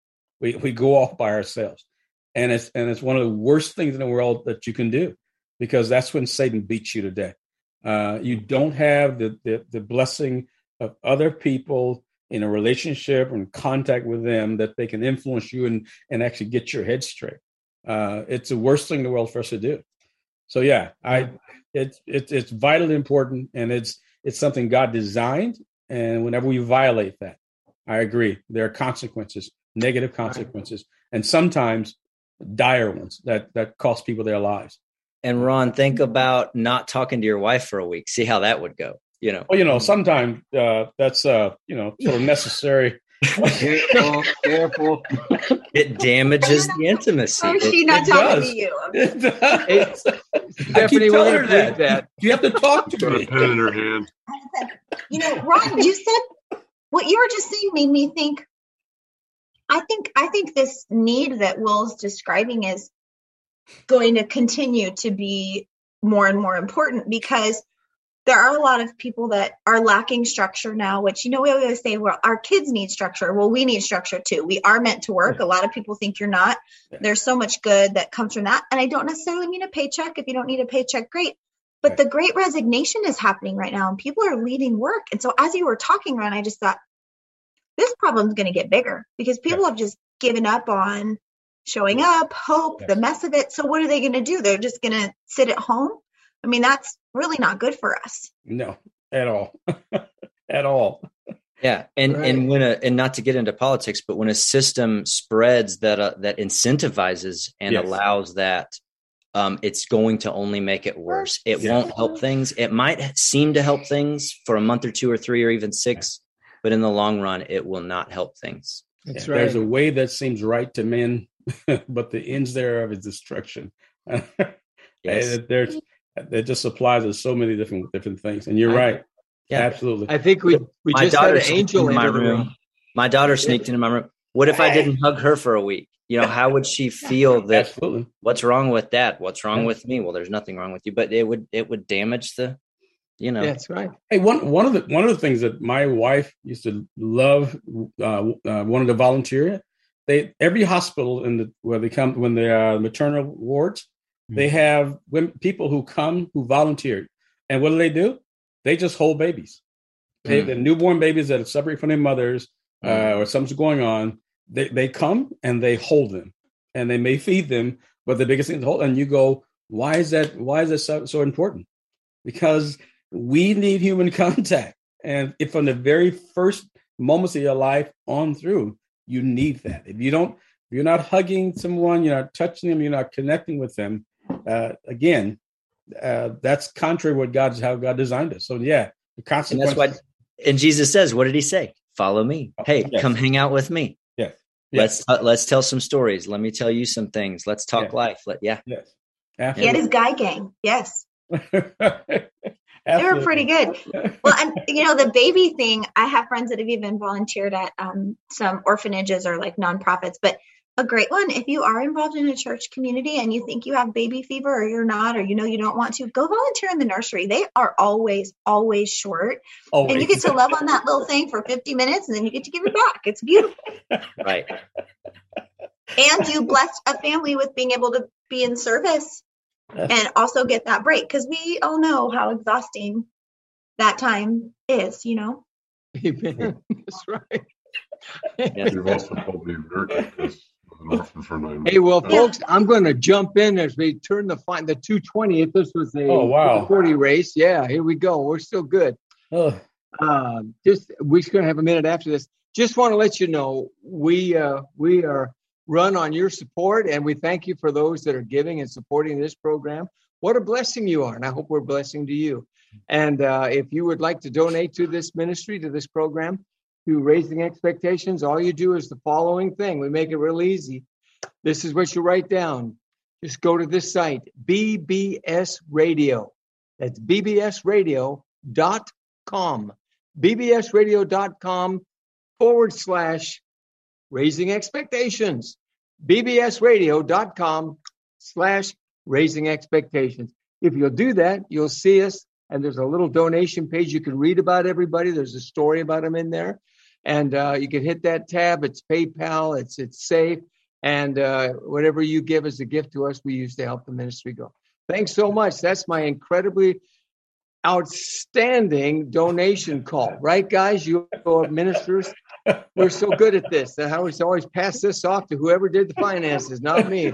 We we go off by ourselves, and it's and it's one of the worst things in the world that you can do, because that's when Satan beats you to death. Uh, you don't have the, the the blessing of other people in a relationship and contact with them that they can influence you and and actually get your head straight. Uh, it's the worst thing in the world for us to do. So yeah, I it's it's it's vitally important, and it's it's something God designed, and whenever we violate that, I agree, there are consequences, negative consequences, and sometimes dire ones that, that cost people their lives. And Ron, think about not talking to your wife for a week. See how that would go. you know. Well, you know, sometimes uh, that's uh, you know sort of necessary. careful, careful. It damages the intimacy. Oh, she not it talking does. to you. It does. I keep Stephanie, we're telling gonna her that. that. You have to talk to Got a me. pen in her hand. You know, Ron, you said what you were just saying made me think. I think I think this need that Will's describing is going to continue to be more and more important because there are a lot of people that are lacking structure now, which you know we always say, well, our kids need structure. Well, we need structure too. We are meant to work. A lot of people think you're not. There's so much good that comes from that. And I don't necessarily mean a paycheck. If you don't need a paycheck, great. But the great resignation is happening right now and people are leaving work. And so as you were talking, Ron, I just thought this problem is going to get bigger because people have just given up on showing up, hope, the mess of it. So what are they going to do? They're just going to sit at home. I mean, that's really not good for us. No, at all, at all. Yeah, and Right. and when a and not to get into politics, but when a system spreads that uh, that incentivizes and Yes. allows that, um, it's going to only make it worse. It Yeah. won't help things. It might seem to help things for a month or two or three or even six, but in the long run, it will not help things. That's Yeah, right. There's a way that seems right to men, but the ends thereof is destruction. Yes. And there's it just applies to so many different different things. And you're I- right. Yeah. Absolutely. I think we we My just had daughter an angel in my room. room. My daughter sneaked into my room. What if I didn't hug her for a week? You know, how would she feel that Absolutely. what's wrong with that? What's wrong Yeah. with me? Well, there's nothing wrong with you, but it would it would damage the, you know. That's right. Hey, one one of the one of the things that my wife used to love, uh, uh, wanted to volunteer. They every hospital in the where they come when they are maternal wards, they have women, people who come who volunteer, and what do they do? They just hold babies. They, Mm. The newborn babies that are separated from their mothers, uh, or something's going on. They they come and they hold them, and they may feed them, but the biggest thing is hold. And you go, why is that? Why is that so, so important? Because we need human contact. And if from the very first moments of your life on through, you need that. If you don't, if you're not hugging someone, you're not touching them, you're not connecting with them, uh, again, uh, that's contrary to what God's how God designed us. So yeah, the And that's why and Jesus says, what did he say? Follow me. Hey, Yes. come hang out with me. yes, Let's uh, let's tell some stories. Let me tell you some things. Let's talk Yeah. life. Let yeah. yes, He had his guy gang. Yes. They were pretty good. Well, and you know, the baby thing, I have friends that have even volunteered at um, some orphanages or like nonprofits, but a great one, if you are involved in a church community and you think you have baby fever or you're not, or you know you don't want to, go volunteer in the nursery. They are always, always short. And you get to love on that little thing for 50 minutes and then you get to give it back. It's beautiful. Right. And you bless a family with being able to be in service and also get that break because we all know how exhausting that time is, you know? Amen. That's right. Yes. You've also told me America is for nine Hey, well, months. folks, I'm going to jump in as we turn the fine the 220. If this was a Oh, wow. 40 race, yeah, here we go. We're still good. Oh, Um, just we're going to have a minute after this. Just want to let you know we uh, we are run on your support, and we thank you for those that are giving and supporting this program. What a blessing you are, and I hope we're blessing to you. And uh, if you would like to donate to this ministry, to this program, to Raising Expectations, all you do is the following thing. We make it real easy. This is what you write down. Just go to this site, BBS Radio. That's bbsradio.com. bbsradio.com forward slash raising expectations. bbsradio.com slash raising expectations. If you'll do that, you'll see us. And there's a little donation page. You can read about everybody. There's a story about them in there. And uh, you can hit that tab. It's PayPal. It's it's safe. And uh, whatever you give as a gift to us, we use to help the ministry go. Thanks so much. That's my incredibly outstanding donation call, right, guys? You are ministers, we're so good at this. That I always always pass this off to whoever did the finances, not me.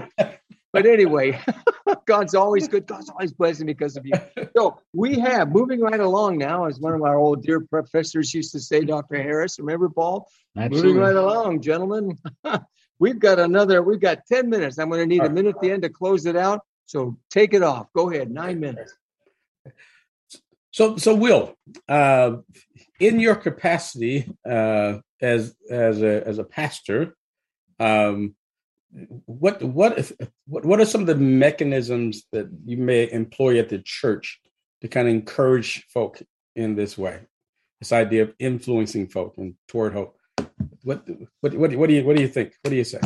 But anyway, God's always good. God's always blessing because of you. So we have moving right along now, as one of our old dear professors used to say, Dr. Harris. Remember, Paul? Absolutely. Moving right along, gentlemen. we've got another. We've got ten minutes. I'm going to need a minute at the end to close it out. So take it off. Go ahead. Nine minutes. So, so Will, uh, in your capacity uh, as as a as a pastor, um, what what what what are some of the mechanisms that you may employ at the church to kind of encourage folk in this way? This idea of influencing folk and toward hope. What what what, what do you what do you think? What do you say?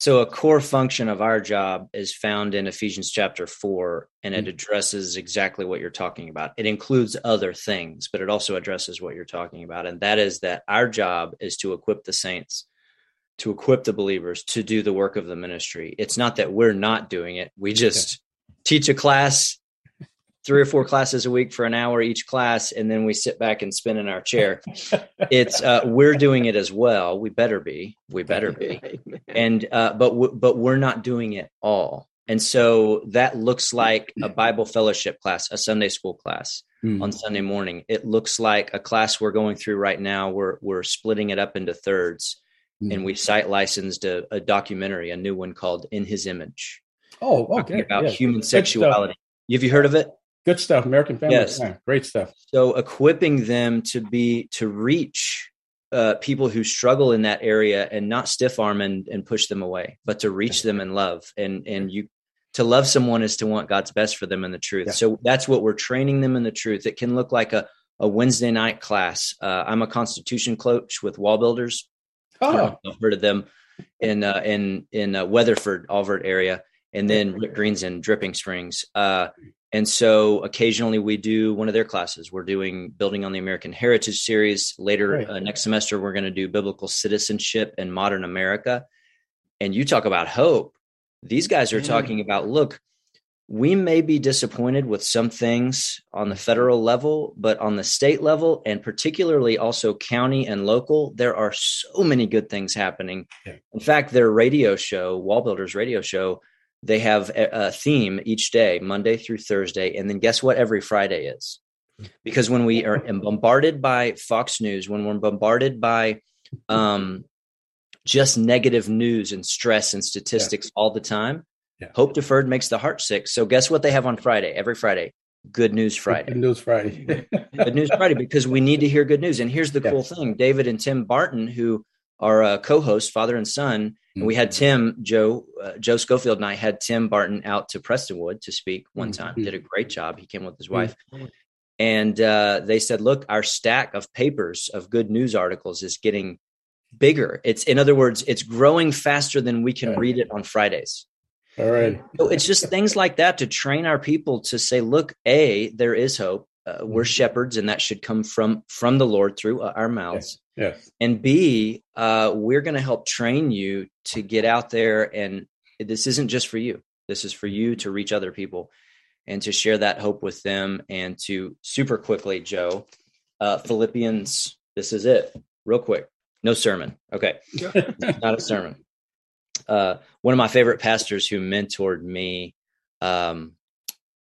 So, a core function of our job is found in Ephesians chapter four, and it mm. addresses exactly what you're talking about. It includes other things, but it also addresses what you're talking about. And that is that our job is to equip the saints, to equip the believers to do the work of the ministry. It's not that we're not doing it, we just okay. teach a class three or four classes a week for an hour each class and then we sit back and spin in our chair. It's uh, we're doing it as well. We better be. We better be. And uh, but w- but we're not doing it all. And so that looks like a bible fellowship class a sunday school class mm. on sunday morning. It looks like a class we're going through right now. We're we're splitting it up into thirds mm. and we site licensed a, a, documentary a new one called in his image. Oh okay. about yeah. human sexuality. Have you heard of it Good stuff. American Family. Yes. Great stuff. So equipping them to be to reach uh, people who struggle in that area and not stiff arm and, and push them away, but to reach them in love. And and you to love someone is to want God's best for them in the truth. Yeah. So that's what we're training them in the truth. It can look like a a Wednesday night class. Uh, I'm a Constitution coach with WallBuilders. Oh, I've heard of them in uh, in in uh, Weatherford, Alvord area, and then Rick Green's in Dripping Springs. Uh, and so occasionally we do one of their classes. We're doing Building on the American Heritage series. Later right. uh, next semester, we're going to do Biblical Citizenship in Modern America. And you talk about hope. These guys are talking about look, we may be disappointed with some things on the federal level, but on the state level, and particularly also county and local, there are so many good things happening. Yeah. In fact, their radio show, WallBuilders Radio Show, they have a, a theme each day, Monday through Thursday, and then guess what? Every Friday is because when we are bombarded by Fox News, when we're bombarded by um, just negative news and stress and statistics yeah. all the time, yeah. hope deferred makes the heart sick. So guess what they have on Friday? Every Friday, Good News Friday. Good News Friday. good News Friday because we need to hear good news. And here's the cool thing: David and Tim Barton, who are uh, co-hosts, father and son, and we had mm-hmm. Tim, Joe, uh, Joe Schofield, and I had Tim Barton out to Prestonwood to speak one time. Mm-hmm. Did a great job. He came with his wife, mm-hmm. and uh, they said, "Look, our stack of papers of good news articles is getting bigger. It's, in other words, it's growing faster than we can read it on Fridays." All right. So it's just things like that to train our people to say, "Look, a there is hope. Uh, we're mm-hmm. shepherds, and that should come from from the Lord through uh, our mouths." Yes. And B, uh, we're going to help train you to get out there. And this isn't just for you, this is for you to reach other people and to share that hope with them. And to super quickly, Joe, uh, Philippians, this is it, real quick. No sermon. Okay. not a sermon. Uh, one of my favorite pastors who mentored me um,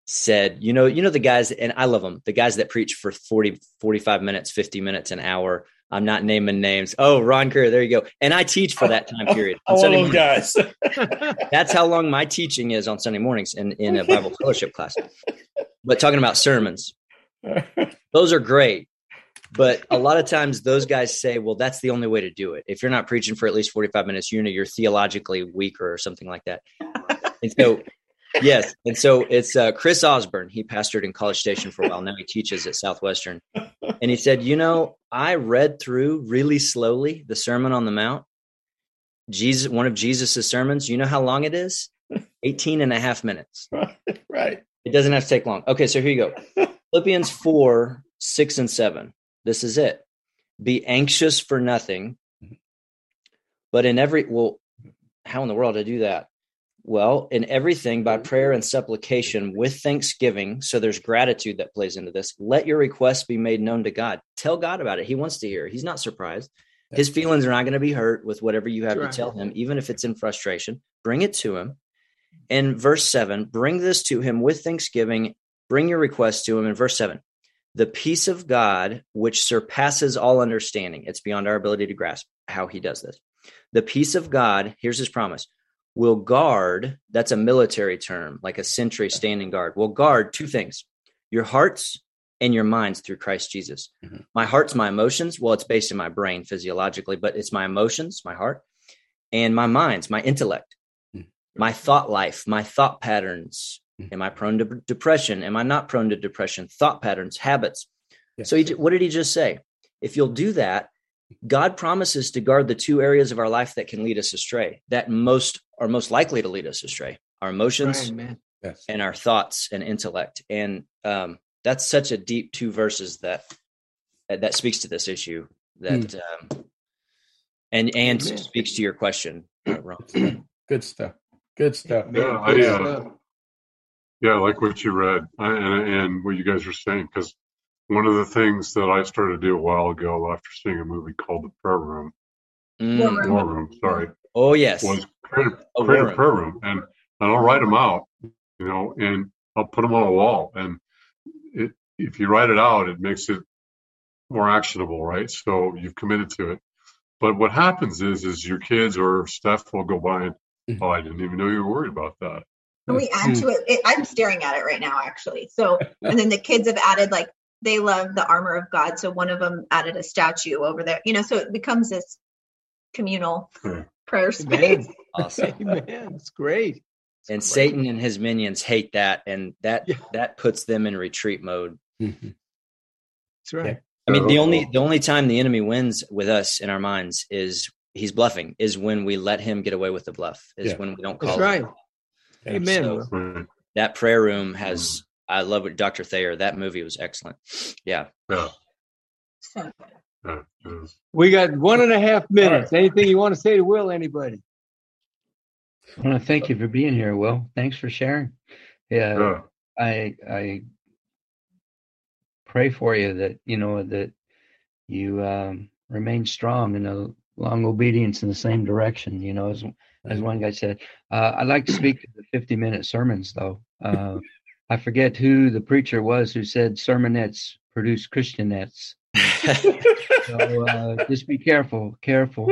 said, you know, you know, the guys, and I love them, the guys that preach for 40, 45 minutes, 50 minutes, an hour I'm not naming names. Oh, Ron Kerr, there you go. And I teach for that time period. On Sunday oh, guys. That's how long my teaching is on Sunday mornings in, in a Bible fellowship class. But talking about sermons, those are great. But a lot of times those guys say, well, that's the only way to do it. If you're not preaching for at least 45 minutes, you know, you're theologically weaker or something like that. And so yes. And so it's uh, Chris Osborne. He pastored in College Station for a while. Now he teaches at Southwestern. And he said, You know, I read through really slowly the Sermon on the Mount, Jesus, one of Jesus's sermons. You know how long it is? 18 and a half minutes. right. It doesn't have to take long. Okay, so here you go. Philippians 4, 6, and 7. This is it. Be anxious for nothing, but in every, well, how in the world do I do that? Well, in everything by mm-hmm. prayer and supplication with thanksgiving. So there's gratitude that plays into this. Let your requests be made known to God. Tell God about it. He wants to hear. He's not surprised. His feelings are not going to be hurt with whatever you have to tell him, even if it's in frustration. Bring it to him. In verse seven, bring this to him with thanksgiving. Bring your request to him. In verse seven, the peace of God, which surpasses all understanding, it's beyond our ability to grasp how he does this. The peace of God, here's his promise will guard, that's a military term, like a sentry standing guard, will guard two things your hearts and your minds through Christ Jesus. Mm-hmm. My heart's my emotions. Well, it's based in my brain physiologically, but it's my emotions, my heart, and my minds, my intellect, mm-hmm. my thought life, my thought patterns. Mm-hmm. Am I prone to depression? Am I not prone to depression? Thought patterns, habits. Yes. So, he, what did he just say? If you'll do that, God promises to guard the two areas of our life that can lead us astray, that most are most likely to lead us astray. Our emotions right, yes. and our thoughts and intellect. And um, that's such a deep two verses that that speaks to this issue that mm. um, and and speaks to your question good stuff. Good stuff. Yeah I, uh, yeah I like what you read I, and, and what you guys are saying because one of the things that i started to do a while ago after seeing a movie called the prayer room. Mm. war room sorry oh yes was create a, create a prayer room and and i'll write them out you know and i'll put them on a wall and it, if you write it out, it makes it more actionable, right? So you've committed to it. But what happens is, is your kids or staff will go by and, mm-hmm. oh, I didn't even know you were worried about that. Can we add to it? it? I'm staring at it right now, actually. So, and then the kids have added like they love the armor of God. So one of them added a statue over there. You know, so it becomes this communal prayer space. Awesome. Amen. It's great and Satan and his minions hate that, and that yeah. that puts them in retreat mode. Mm-hmm. That's right. Yeah. I mean, the only the only time the enemy wins with us in our minds is he's bluffing. Is when we let him get away with the bluff. Is yeah. when we don't call. That's right. Amen. So that prayer room has. I love what Dr. Thayer. That movie was excellent. Yeah. Yeah. We got one and a half minutes. Right. Anything you want to say to Will? Anybody? I want to thank you for being here, Will. Thanks for sharing. Yeah, yeah. I I pray for you that you know that you um, remain strong in a long obedience in the same direction. You know, as as one guy said, uh, I like to speak to the fifty minute sermons though. Uh, I forget who the preacher was who said sermonettes produce Christianettes. So uh, just be careful, careful.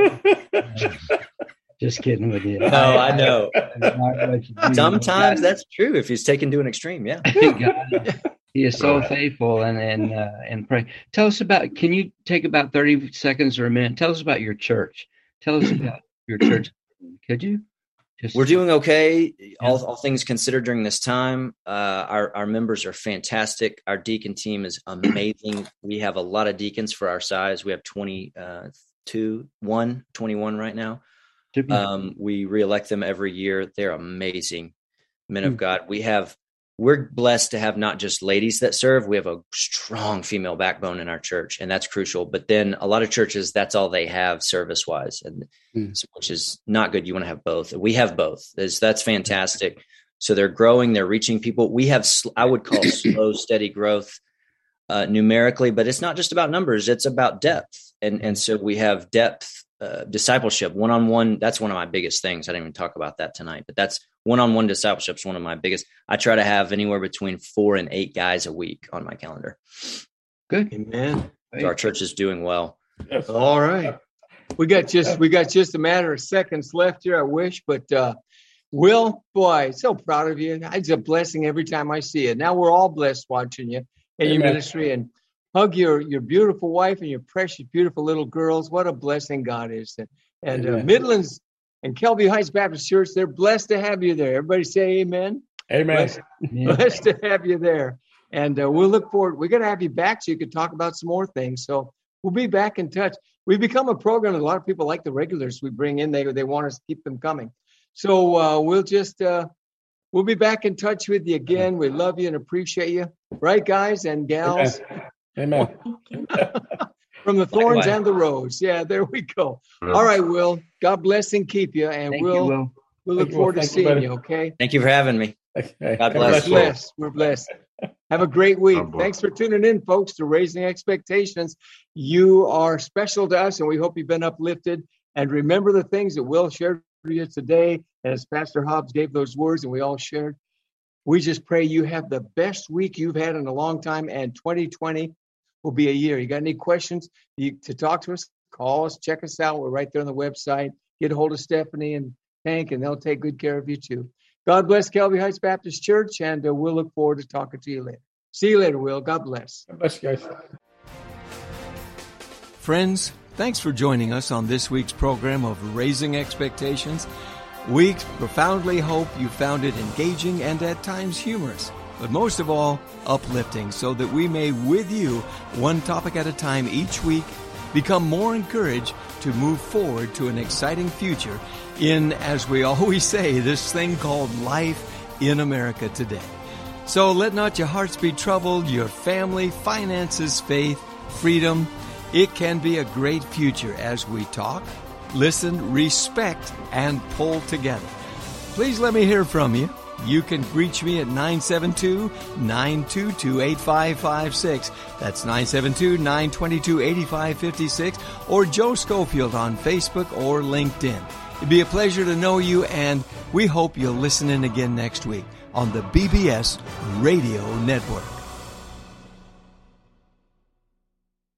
Uh, just kidding with you. No, I, I know. Sometimes that's true if he's taken to an extreme. Yeah. he is so faithful and and uh, and pray. Tell us about. Can you take about thirty seconds or a minute? Tell us about your church. Tell us about your church. Could you? Just We're doing okay, all, all things considered during this time. Uh, our, our members are fantastic. Our deacon team is amazing. We have a lot of deacons for our size. We have 22, uh, one, 21 right now. Um, we reelect them every year. They're amazing men of hmm. God. We have we're blessed to have not just ladies that serve. We have a strong female backbone in our church, and that's crucial. But then a lot of churches, that's all they have service wise, and mm. which is not good. You want to have both. We have both. That's, that's fantastic. So they're growing. They're reaching people. We have I would call slow, steady growth uh, numerically, but it's not just about numbers. It's about depth, and and so we have depth uh, discipleship one on one. That's one of my biggest things. I didn't even talk about that tonight, but that's one on one discipleship is one of my biggest. I try to have anywhere between four and eight guys a week on my calendar. Good, man So our church is doing well. Yes. All right, we got just we got just a matter of seconds left here. I wish, but uh, Will, boy, so proud of you. It's a blessing every time I see it. Now we're all blessed watching you in your ministry and hug your your beautiful wife and your precious, beautiful little girls. What a blessing God is. And, and uh, Midlands and Kelview Heights Baptist Church, they're blessed to have you there. Everybody say amen. Amen. Blessed, blessed to have you there. And uh, we'll look forward. We're going to have you back so you can talk about some more things. So we'll be back in touch. We've become a program. A lot of people like the regulars we bring in. They they want us to keep them coming. So uh, we'll just uh, we'll be back in touch with you again. We love you and appreciate you, right, guys and gals? Amen. From the thorns and the rose. Yeah, there we go. All right, Will. God bless and keep you. And Thank we'll, you, Will. we'll look forward to seeing you, okay? Thank you for having me. God bless. We're blessed. We're blessed. Have a great week. Thanks for tuning in, folks, to Raising Expectations. You are special to us, and we hope you've been uplifted. And remember the things that Will shared with you today, as Pastor Hobbs gave those words, and we all shared. We just pray you have the best week you've had in a long time, and 2020 will be a year. You got any questions you, to talk to us? Call us, check us out. We're right there on the website. Get a hold of Stephanie and Hank, and they'll take good care of you too. God bless Kelview Heights Baptist Church, and uh, we'll look forward to talking to you later. See you later, Will. God bless. God bless you guys. Friends, thanks for joining us on this week's program of Raising Expectations. We profoundly hope you found it engaging and at times humorous, but most of all, uplifting so that we may, with you, one topic at a time each week, become more encouraged to move forward to an exciting future in, as we always say, this thing called life in America today. So let not your hearts be troubled, your family, finances, faith, freedom. It can be a great future as we talk, listen, respect, and pull together. Please let me hear from you. You can reach me at 972 922 8556. That's 972 922 8556 or Joe Schofield on Facebook or LinkedIn. It'd be a pleasure to know you, and we hope you'll listen in again next week on the BBS Radio Network.